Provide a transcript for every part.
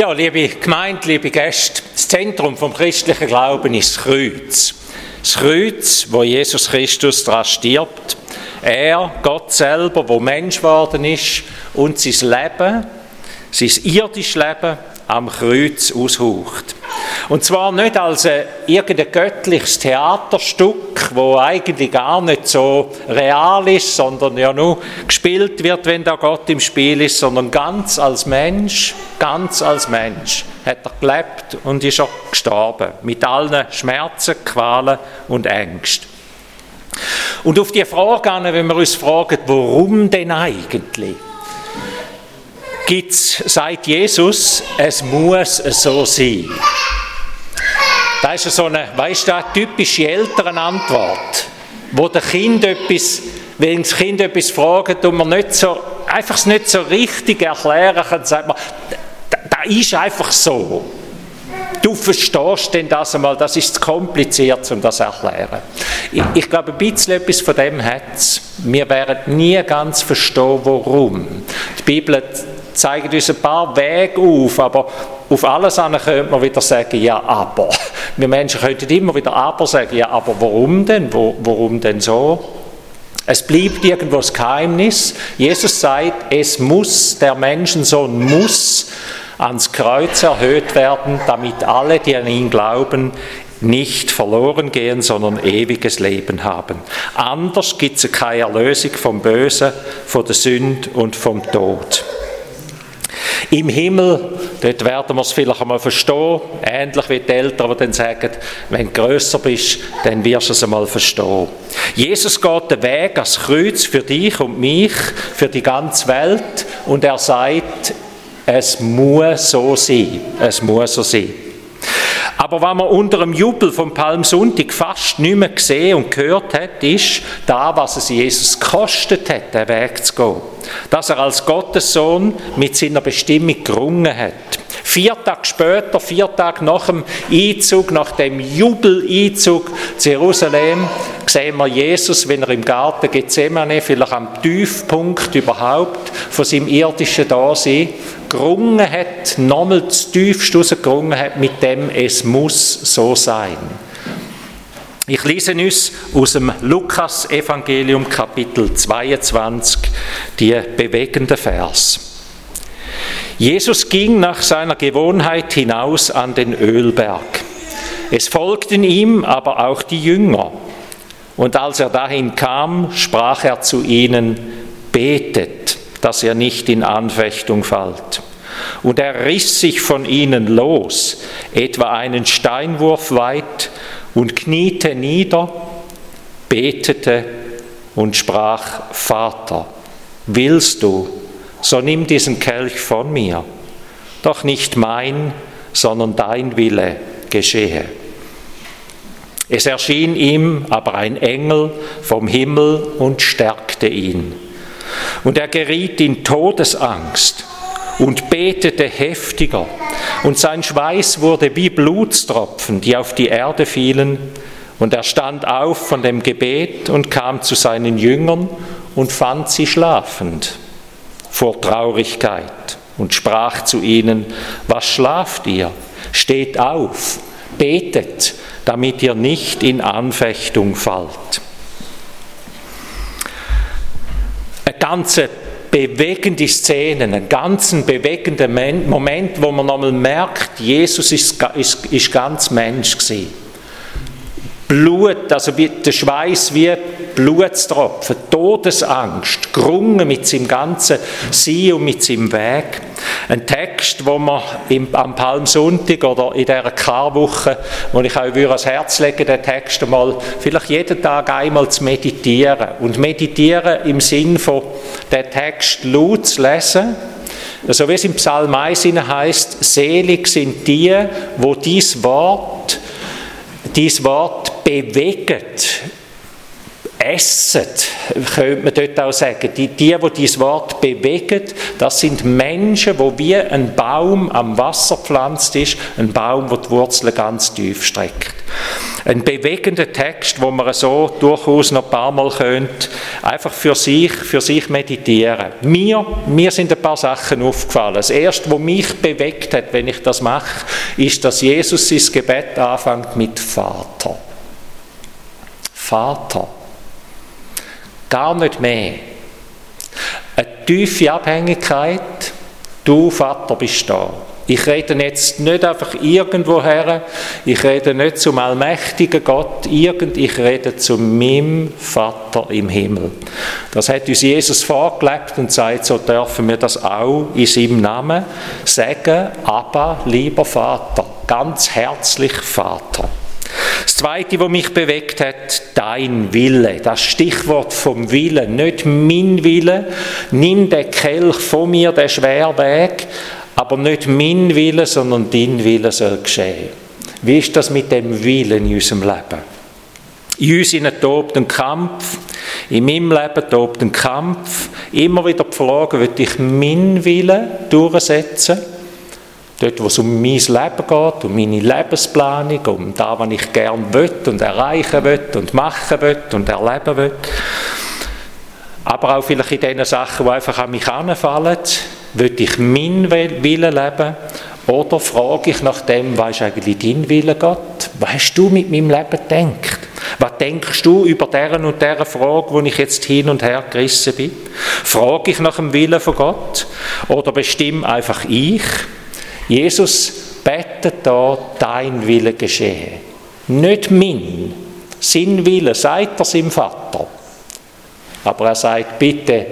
Ja, liebe Gemeinde, liebe Gäste, das Zentrum vom christlichen Glauben ist das Kreuz. Das Kreuz, wo Jesus Christus daran stirbt. Er, Gott selber, wo Mensch geworden ist und sein Leben, sein irdisches Leben am Kreuz aushaucht. Und zwar nicht als ein, irgendein göttliches Theaterstück, wo eigentlich gar nicht so real ist, sondern ja nur gespielt wird, wenn da Gott im Spiel ist, sondern ganz als Mensch, ganz als Mensch hat er gelebt und ist auch gestorben. Mit allen Schmerzen, Qualen und Ängsten. Und auf die Frage, wenn wir uns fragen, warum denn eigentlich? Gibt's, sagt Jesus, es muss so sein. Das ist so eine, weißt du, typische Elternantwort, wo der Kind etwas, wenn das Kind etwas fragt und man nicht so, einfach nicht so richtig erklären kann, sagt man, da ist einfach so. Du verstehst denn das einmal, das ist zu kompliziert, um das zu erklären. Ich, ich glaube, ein bisschen etwas von dem hat es. Wir werden nie ganz verstehen, warum. Die Bibel zeigen uns ein paar Wege auf, aber auf alles andere könnte man wieder sagen, ja, aber. Wir Menschen könnten immer wieder aber sagen, ja, aber warum denn? Wo, warum denn so? Es bleibt irgendwo das Geheimnis. Jesus sagt, es muss, der Menschensohn muss ans Kreuz erhöht werden, damit alle, die an ihn glauben, nicht verloren gehen, sondern ewiges Leben haben. Anders gibt es keine Erlösung vom Bösen, von der Sünde und vom Tod. Im Himmel, dort werden wir es vielleicht einmal verstehen, ähnlich wie die Eltern, die dann sagen, wenn du grösser bist, dann wirst du es einmal verstehen. Jesus geht den Weg ans Kreuz für dich und mich, für die ganze Welt und er sagt, es muss so sein, es muss so sein. Aber was man unter dem Jubel vom Palmsonntag fast nicht mehr gesehen und gehört hat, ist da, was es Jesus gekostet hat, den Weg zu gehen. Dass er als Gottessohn mit seiner Bestimmung gerungen hat. Vier Tage später, vier Tage nach dem Einzug, nach dem Jubeleinzug zu Jerusalem, sehen wir Jesus, wenn er im Garten Gethsemane, vielleicht am Tiefpunkt überhaupt von seinem irdischen Dasein, gerungen hat, nochmal das tiefste rausgerungen hat, mit dem es muss so sein. Ich lese uns aus dem Lukas-Evangelium Kapitel 22 die bewegende Vers. Jesus ging nach seiner Gewohnheit hinaus an den Ölberg. Es folgten ihm aber auch die Jünger. Und als er dahin kam, sprach er zu ihnen, betet dass er nicht in Anfechtung fällt. Und er riss sich von ihnen los, etwa einen Steinwurf weit, und kniete nieder, betete und sprach, Vater, willst du, so nimm diesen Kelch von mir, doch nicht mein, sondern dein Wille geschehe. Es erschien ihm aber ein Engel vom Himmel und stärkte ihn. Und er geriet in Todesangst und betete heftiger. Und sein Schweiß wurde wie Blutstropfen, die auf die Erde fielen. Und er stand auf von dem Gebet und kam zu seinen Jüngern und fand sie schlafend vor Traurigkeit und sprach zu ihnen, was schlaft ihr? Steht auf, betet, damit ihr nicht in Anfechtung fallt. Ganze bewegende Szenen, einen ganzen bewegenden Moment, wo man nochmal merkt, Jesus ist, ist, ist ganz Mensch gewesen. Blut, also der Schweiß wie Blutstropfen, Todesangst, gerungen mit seinem ganzen Sein und mit seinem Weg. Ein Text, wo man im, am Palmsonntag oder in dieser Karwoche, wo ich euch ans Herz lege, den Text einmal vielleicht jeden Tag einmal zu meditieren. Und meditieren im Sinn von, den Text laut zu lesen, so wie es im Psalm 1 heißt, selig sind die, wo dies Wort, dies Wort bewegt, essen, könnte man dort auch sagen. Die, die, die dieses Wort bewegen, das sind Menschen, wo wie ein Baum am Wasser pflanzt ist, ein Baum, wo die Wurzeln ganz tief streckt. Ein bewegender Text, wo man so durchaus noch ein paar Mal könnte, einfach für sich, für sich meditieren. Mir, mir sind ein paar Sachen aufgefallen. Das erste, was mich bewegt hat, wenn ich das mache, ist, dass Jesus sein Gebet anfängt mit Vater. Vater. Gar nicht mehr. Eine tiefe Abhängigkeit. Du, Vater, bist da. Ich rede jetzt nicht einfach irgendwoher, ich rede nicht zum allmächtigen Gott, irgend, ich rede zu meinem Vater im Himmel. Das hat uns Jesus vorgelebt und sagt, so dürfen wir das auch in seinem Namen sagen, aber lieber Vater, ganz herzlich Vater. Das Zweite, was mich bewegt hat, dein Wille. Das Stichwort vom Willen. Nicht mein Wille. Nimm den Kelch von mir, den Schwerweg. Aber nicht mein Wille, sondern dein Wille soll geschehen. Wie ist das mit dem Willen in unserem Leben? In uns tobt ein Kampf, in meinem Leben tobt ein Kampf. Immer wieder die Frage, will ich meinen Willen durchsetzen? Dort, wo es um mein Leben geht, um meine Lebensplanung, um das, was ich gerne will und erreichen will und machen will und erleben will. Aber auch vielleicht in den Sachen, die einfach an mich anfallen, will ich meinen Willen leben oder frage ich nach dem, was ist eigentlich dein Wille, Gott? Was hast du mit meinem Leben gedacht? Was denkst du über deren und deren Frage, wo ich jetzt hin und her gerissen bin? Frage ich nach dem Willen von Gott? Oder bestimme einfach ich? Jesus betet da, dein Wille geschehe. Nicht mein. Sein Wille, sagt er seinem Vater. Aber er sagt, bitte,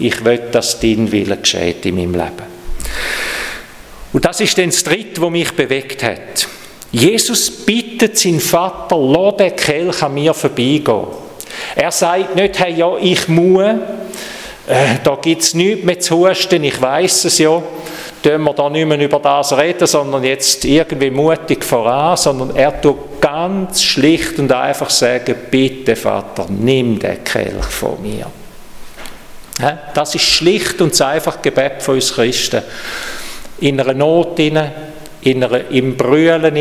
ich will, dass dein Wille geschieht in meinem Leben. Und das ist dann das Dritte, was mich bewegt hat. Jesus bittet seinen Vater, lass den Kelch an mir vorbeigehen. Er sagt nicht, hey, ja, ich muss, äh, da gibt es nichts mehr zu husten, ich weiß es ja, tun wir da nicht mehr über das reden, sondern jetzt irgendwie mutig voran, sondern er tut ganz schlicht und einfach sagen, bitte Vater, nimm den Kelch von mir. Das ist schlicht und einfach Gebet von uns Christen. In einer Not, in einer, im Brüllen,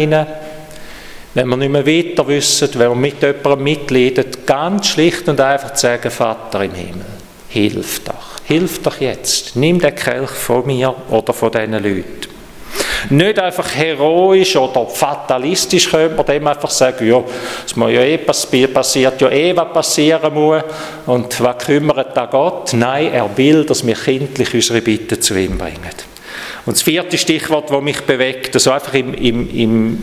wenn wir nicht mehr weiter wissen, wenn wir mit jemandem mitleiden, ganz schlicht und einfach sagen, Vater im Himmel, hilf doch, hilf doch jetzt, nimm den Kelch von mir oder von diesen Leuten. Nicht einfach heroisch oder fatalistisch könnte man dem einfach sagen, ja, es muss ja eh passieren, passiert ja eh, was passieren muss und was kümmert da Gott? Nein, er will, dass wir kindlich unsere Bitten zu ihm bringen. Und das vierte Stichwort, das mich bewegt, also einfach im, im,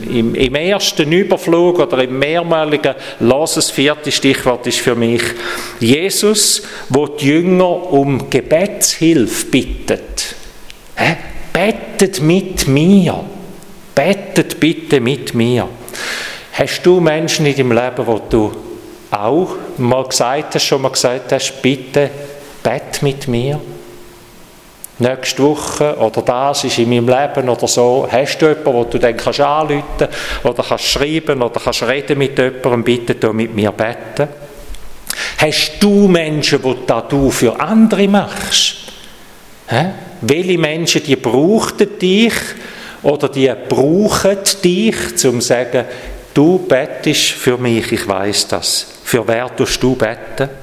im, im ersten Überflug oder im mehrmaligen Lass, das vierte Stichwort ist für mich Jesus, wo die Jünger um Gebetshilfe bittet. Hä? Bettet mit mir. Bettet bitte mit mir. Hast du Menschen in deinem Leben, wo du auch mal gesagt hast, schon mal gesagt hast, bitte bett mit mir? Nächste Woche oder das ist in meinem Leben oder so. Hast du jemanden, wo du dann kannst anrufen oder kannst schreiben oder kannst reden mit jemandem, bitte du mit mir beten? Hast du Menschen, die du für andere machst? Hä? Welche Menschen, die brauchten dich oder die brauchen dich, um zu sagen, du bettest für mich, ich weiß das. Für wer tust du betten?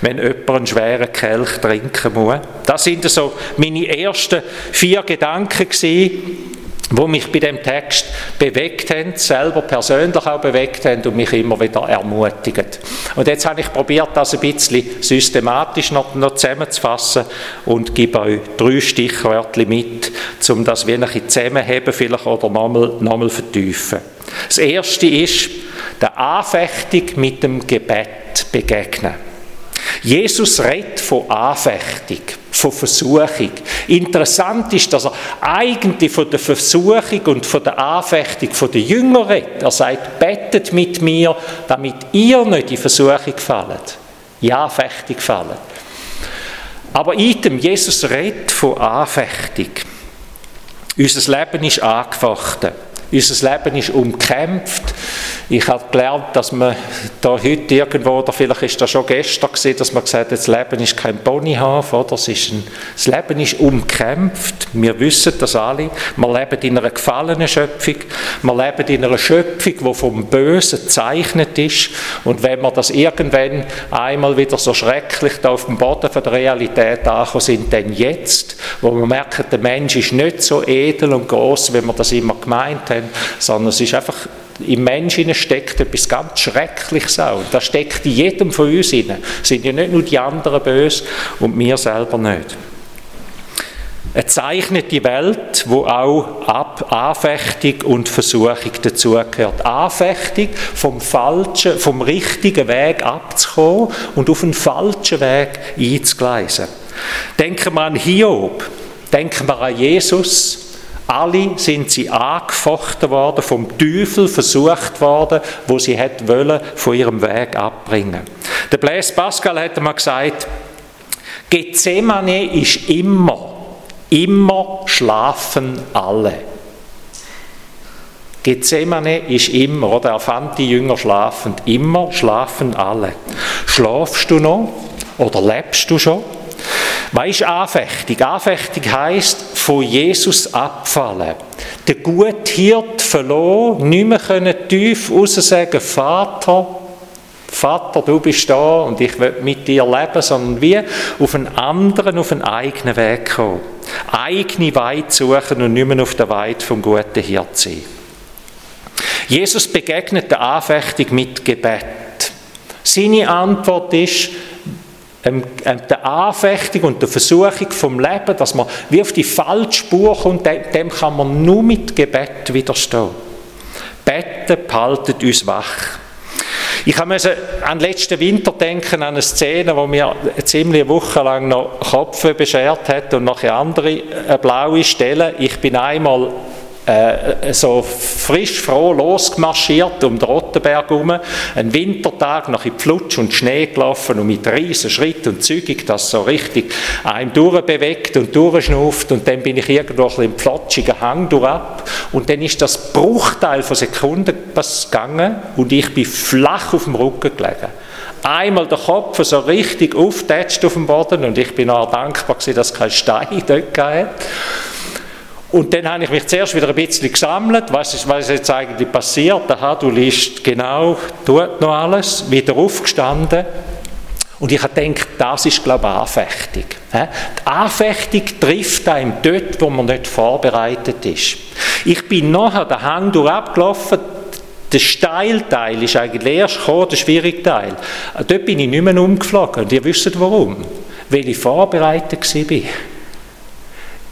Wenn jemand einen schweren Kelch trinken muss. Das sind so meine ersten vier Gedanken gewesen, wo mich bei dem Text bewegt haben, selber persönlich auch bewegt haben und mich immer wieder ermutigen. Und jetzt habe ich probiert, das ein bisschen systematisch noch, noch zusammenzufassen und gebe euch drei Stichwörter mit, um das wie ein bisschen zusammenheben vielleicht oder nochmal, nochmal vertiefen. Das erste ist, der Anfechtung mit dem Gebet begegnen. Jesus redet von Anfechtung, von Versuchung. Interessant ist, dass er eigentlich von der Versuchung und von der Anfechtung von den Jüngern redet. Er sagt, bettet mit mir, damit ihr nicht in Versuchung fallt, in Anfechtung fallt. Aber item, Jesus redet von Anfechtung. Unser Leben ist angefochten. Unser Leben ist umkämpft. Ich habe gelernt, dass man da heute irgendwo, oder vielleicht ist das schon gestern gesehen, dass man gesagt hat, das Leben ist kein Ponyhof, oder? Das, ist ein, das Leben ist umkämpft. Wir wissen das alle. Wir leben in einer gefallenen Schöpfung. Wir leben in einer Schöpfung, die vom Bösen gezeichnet ist. Und wenn wir das irgendwann einmal wieder so schrecklich da auf dem Boden von der Realität ankommen sind, dann jetzt, wo wir merken, der Mensch ist nicht so edel und groß, wie wir das immer gemeint haben, sondern es ist einfach im Menschen steckt etwas ganz Schreckliches auch. Das steckt in jedem von uns inne. Sind ja nicht nur die anderen böse und wir selber nicht. Er zeichnet die Welt, wo auch Ab Anfechtung und Versuchung dazugehört. Anfechtung vom falschen, vom richtigen Weg abzukommen und auf einen falschen Weg einzugleisen. Denken wir an Hiob, denken wir an Jesus, alle sind sie angefochten worden, vom Teufel versucht worden, wo sie hätte wollen, von ihrem Weg abbringen. Der Blaise Pascal hat mal gesagt, Gethsemane ist immer, immer schlafen alle. Gethsemane ist immer, oder er fand die Jünger schlafend, immer schlafen alle. Schlafst du noch oder lebst du schon? Was ist Anfechtung? Anfechtung heisst, von Jesus abfallen. Der gute Hirt verloren, nicht mehr können tief raus sagen, Vater, Vater, du bist da und ich will mit dir leben, sondern wie auf einen anderen, auf einen eigenen Weg kommen. Eigene Weid suchen und nicht mehr auf der Weid vom guten Hirt sein. Jesus begegnet der Anfechtung mit Gebet. Seine Antwort ist, ähm, ähm, der Anfechtung und der Versuchung vom Leben, dass man wie auf die falsche Spur kommt, dem kann man nur mit Gebet widerstehen. Betten behaltet uns wach. Ich musste an den letzten Winter denken, an eine Szene, wo mir eine ziemlich Woche lang noch Kopf beschert hat und noch andere äh, blaue Stellen. Ich bin einmal äh, so frisch froh losgemarschiert um den Rottenberg herum, einen Wintertag nach in Flutsch und Schnee gelaufen und mit riesen Schritt und zügig das so richtig einem durchbewegt und durchschnauft. Und dann bin ich irgendwo ein im flotschigen Hang durchab und dann ist das Bruchteil von Sekunden gegangen und ich bin flach auf dem Rücken gelegen. Einmal der Kopf so richtig auftätscht auf dem Boden und ich bin auch dankbar dass kein Stein dort gab. Und dann habe ich mich zuerst wieder ein bisschen gesammelt, was ist, was ist jetzt eigentlich passiert. Aha, du liest genau, tut noch alles, wieder aufgestanden. Und ich habe gedacht, das ist, glaube ich, Anfechtung. Die Anfechtung trifft einem dort, wo man nicht vorbereitet ist. Ich bin nachher den Hang durch abgelaufen, der Steilteil ist eigentlich erst gekommen, der schwierige Teil. Dort bin ich nicht mehr umgeflogen. Und ihr wisst warum. Weil ich vorbereitet war.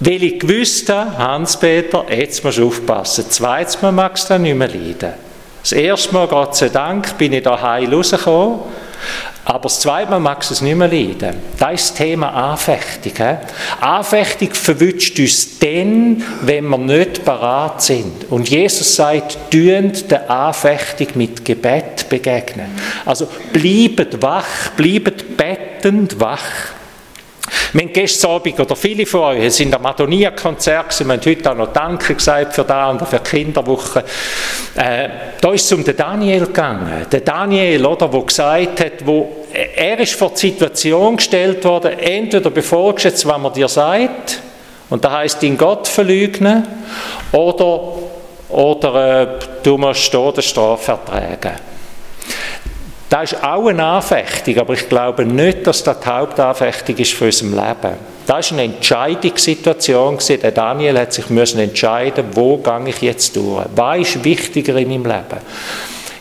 Weil ich gewusst habe, Hans-Peter, jetzt musst du aufpassen. Zweites Mal magst du nicht mehr leiden. Das erste Mal, Gott sei Dank, bin ich da heil rausgekommen. Aber das zweite Mal magst du es nicht mehr leiden. Das ist das Thema Anfechtung. He? Anfechtung verwünscht uns dann, wenn wir nicht parat sind. Und Jesus sagt, tüend der Anfechtung mit Gebet begegnen. Also bleibt wach, bleibt bettend wach. Wir haben gestern Abend, oder viele von euch, sind am Madonia-Konzert wir haben heute auch noch Danke gesagt für da und für die Kinderwoche. Äh, da ist es um den Daniel gegangen. Der Daniel, oder, der gesagt hat, wo, er ist vor die Situation gestellt worden, entweder befolgst jetzt, was man dir sagt, und da heißt ihn Gott verleugnen, oder, oder äh, du musst Todesstrafe ertragen. Das ist auch eine Anfechtung, aber ich glaube nicht, dass das die Hauptanfechtung ist für unser Leben. Das war eine Entscheidungssituation. Der Daniel hat sich müssen entscheiden, wo gehe ich jetzt durch. Was ist wichtiger in meinem Leben?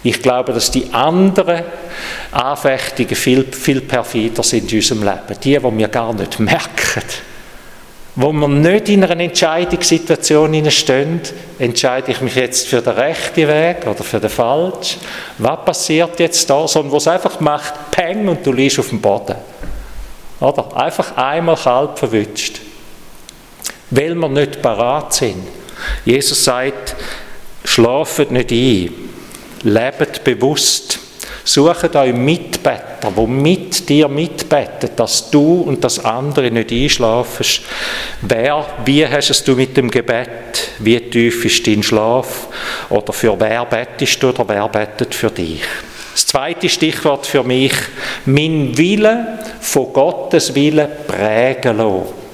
Ich glaube, dass die anderen Anfechtungen viel, viel perfider sind in unserem Leben. Die, die wir gar nicht merken wo wir nicht in einer Entscheidungssituation stehen, entscheide ich mich jetzt für den rechten Weg oder für den falschen, was passiert jetzt da, sondern wo es einfach macht, Peng und du liegst auf dem Boden. Oder? Einfach einmal kalt verwünscht. Weil wir nicht parat sind. Jesus sagt, schlafet nicht ein, lebt bewusst, Suche euch Mitbetter, wo mit dir mitbeten, dass du und das andere nicht einschlafen. Wer, wie hast es du mit dem Gebet? Wie tief ist dein Schlaf? Oder für wer bettest du oder wer bettet für dich? Das zweite Stichwort für mich, mein Wille von Gottes Wille prägen lassen.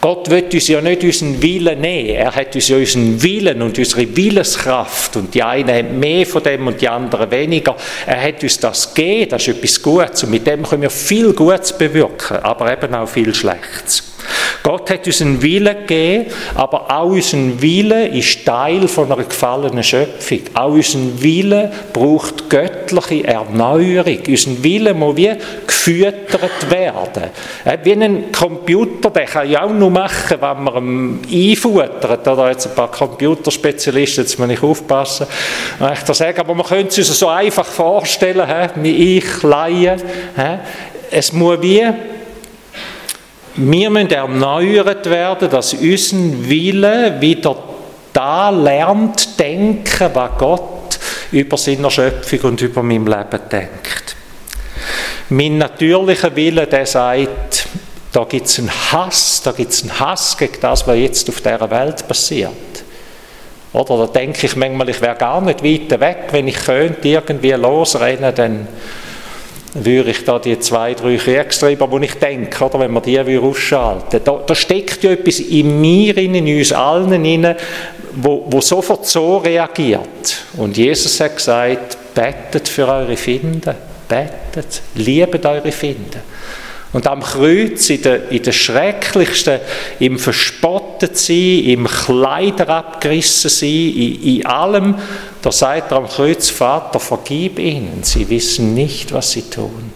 Gott will uns ja nicht unseren Willen nehmen. Er hat uns ja unseren Willen und unsere Willenskraft. Und die einen haben mehr von dem und die anderen weniger. Er hat uns das gegeben, das ist etwas Gutes. Und mit dem können wir viel Gutes bewirken, aber eben auch viel Schlechtes. Gott hat uns einen Willen gegeben, aber auch unser Wille ist Teil von einer gefallenen Schöpfung. Auch unser Wille braucht göttliche Erneuerung. Unser Wille muss wie gefüttert werden. Wie ein Computer, der kann ja auch nur machen, wenn man ihn einfuttert. Oder jetzt ein paar Computerspezialisten, jetzt muss ich aufpassen, wenn ich das sage, aber man könnte es sich so einfach vorstellen, wie ich Laie. Es muss wie wir müssen erneuert werden, dass unser Wille wieder da lernt, denken, was Gott über seine Schöpfung und über mein Leben denkt. Mein natürlicher Wille, der sagt, da gibt es einen Hass, da gibt es einen Hass gegen das, was jetzt auf dieser Welt passiert. Oder da denke ich manchmal, ich wäre gar nicht weit weg, wenn ich könnte irgendwie losrennen, dann würde ich da die zwei, drei Kriegstreiber, die ich denke, oder, wenn man die ausschalten da, da steckt ja etwas in mir, in uns allen, rein, wo, wo sofort so reagiert. Und Jesus hat gesagt, betet für eure Finden, betet, liebet eure Finden. Und am Kreuz, in der, in der schrecklichsten, im Verspottet sein, im Kleider abgerissen sein, in, in allem, da sagt er am Kreuz, Vater, vergib ihnen, sie wissen nicht, was sie tun.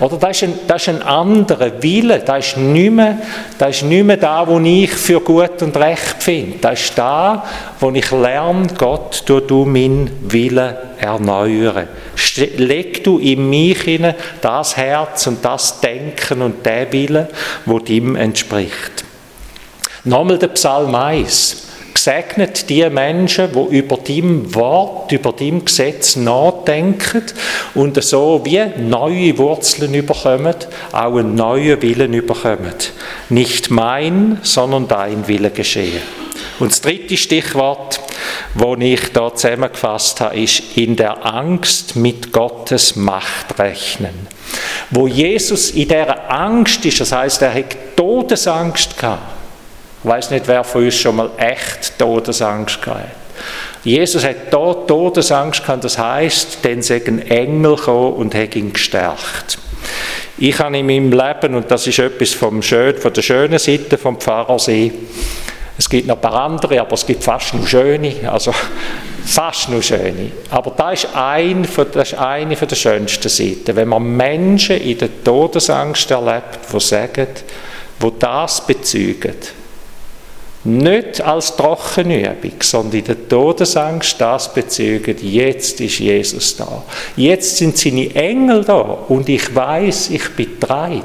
Oder das ist ein, das ist ein anderer Wille, das ist, nicht mehr, das ist nicht mehr da, wo ich für gut und recht finde. Das ist da, wo ich lerne, Gott, du, du meinen Willen erneuern. Leg du in mich hinein das Herz und das Denken und der Wille, wo dem entspricht. Nochmal der Psalm 1 gesegnet die Menschen, die über dein Wort, über dein Gesetz nachdenken und so wie neue Wurzeln überkommen, auch einen neuen Willen überkommen. Nicht mein, sondern dein Wille geschehe. Und das dritte Stichwort, das ich da zusammengefasst habe, ist in der Angst mit Gottes Macht rechnen. Wo Jesus in der Angst ist, das heißt, er hat Todesangst gehabt, ich weiß nicht, wer von uns schon mal echt Todesangst gehabt hat. Jesus hat da Todesangst gehabt, das heißt, dann sind ein Engel gekommen und hat ihn gestärkt. Ich habe in meinem Leben, und das ist etwas vom Schön, von der schönen Seite vom Pfarrersee, es gibt noch ein paar andere, aber es gibt fast nur schöne, also fast nur schöne. Aber das ist, ein das ist eine von der schönsten Seiten, wenn man Menschen in der Todesangst erlebt, die sagen, wo das bezeugen, nicht als Trockenübung, sondern in der Todesangst das bezeugen, jetzt ist Jesus da. Jetzt sind seine Engel da und ich weiß, ich bin bereit.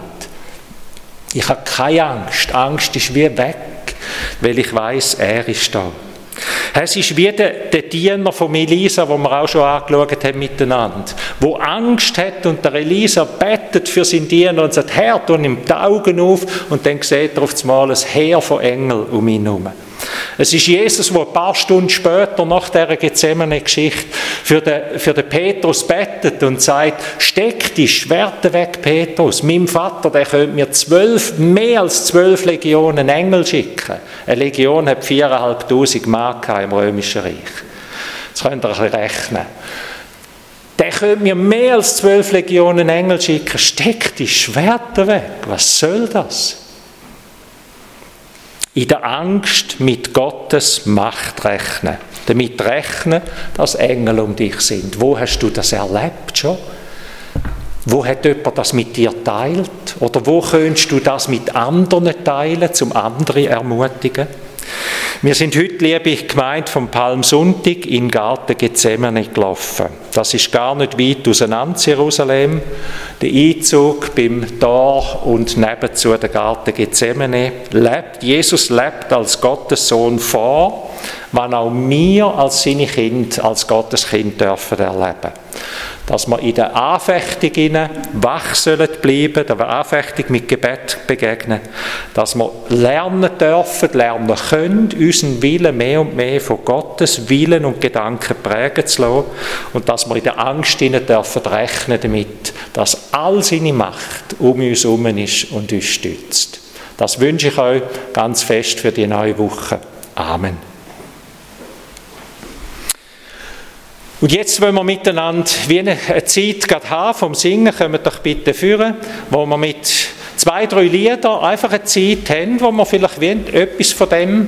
Ich habe keine Angst. Angst ist wie weg, weil ich weiß, er ist da. Es ist wie der, der Diener von Elisa, wo wir auch schon angeschaut haben miteinander, wo Angst hat und der Elisa betet für seinen Diener und sagt, Herr, tu ihm die Augen auf und dann sieht er auf einmal ein Heer von Engeln um ihn herum. Es ist Jesus, der ein paar Stunden später nach dieser Gethsemane-Geschichte für den, für den Petrus betet und sagt, steck die Schwerte weg, Petrus. Mein Vater, der könnte mir zwölf, mehr als zwölf Legionen Engel schicken. Eine Legion hat viereinhalbtausend Mark im Römischen Reich. Jetzt könnt ihr ein bisschen rechnen. Der könnte mir mehr als zwölf Legionen Engel schicken. Steck die Schwerter weg. Was soll das? In der Angst mit Gottes Macht rechnen. Damit rechnen, dass Engel um dich sind. Wo hast du das erlebt schon? Wo hat jemand das mit dir teilt? Oder wo könntest du das mit anderen teilen, zum anderen ermutigen? Wir sind heute, liebe Gemeinde, vom Palmsonntag in den Garten Gethsemane gelaufen. Das ist gar nicht weit auseinander, Jerusalem. Der Einzug beim Tor und nebenzu der Garten Gethsemane lebt. Jesus lebt als Gottes Sohn vor was auch wir als seine Kinder, als Gottes Kind dürfen erleben. Dass wir in der Anfechtung wach sollen bleiben, der Anfechtung mit Gebet begegnen, dass wir lernen dürfen, lernen können, unseren Willen mehr und mehr von Gottes Willen und Gedanken prägen zu lassen und dass wir in der Angst dürfen rechnen damit, dass all seine Macht um uns herum ist und uns stützt. Das wünsche ich euch ganz fest für die neue Woche. Amen. Und jetzt wollen wir miteinander wie eine Zeit gerade haben vom Singen, wir doch bitte führen, wo wir mit zwei, drei Liedern einfach eine Zeit haben, wo wir vielleicht etwas von dem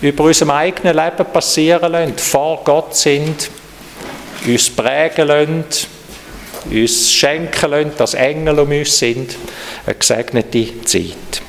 über unserem eigenen Leben passieren lassen, vor Gott sind, uns prägen lassen, uns schenken lassen, dass Engel um uns sind. Eine gesegnete Zeit.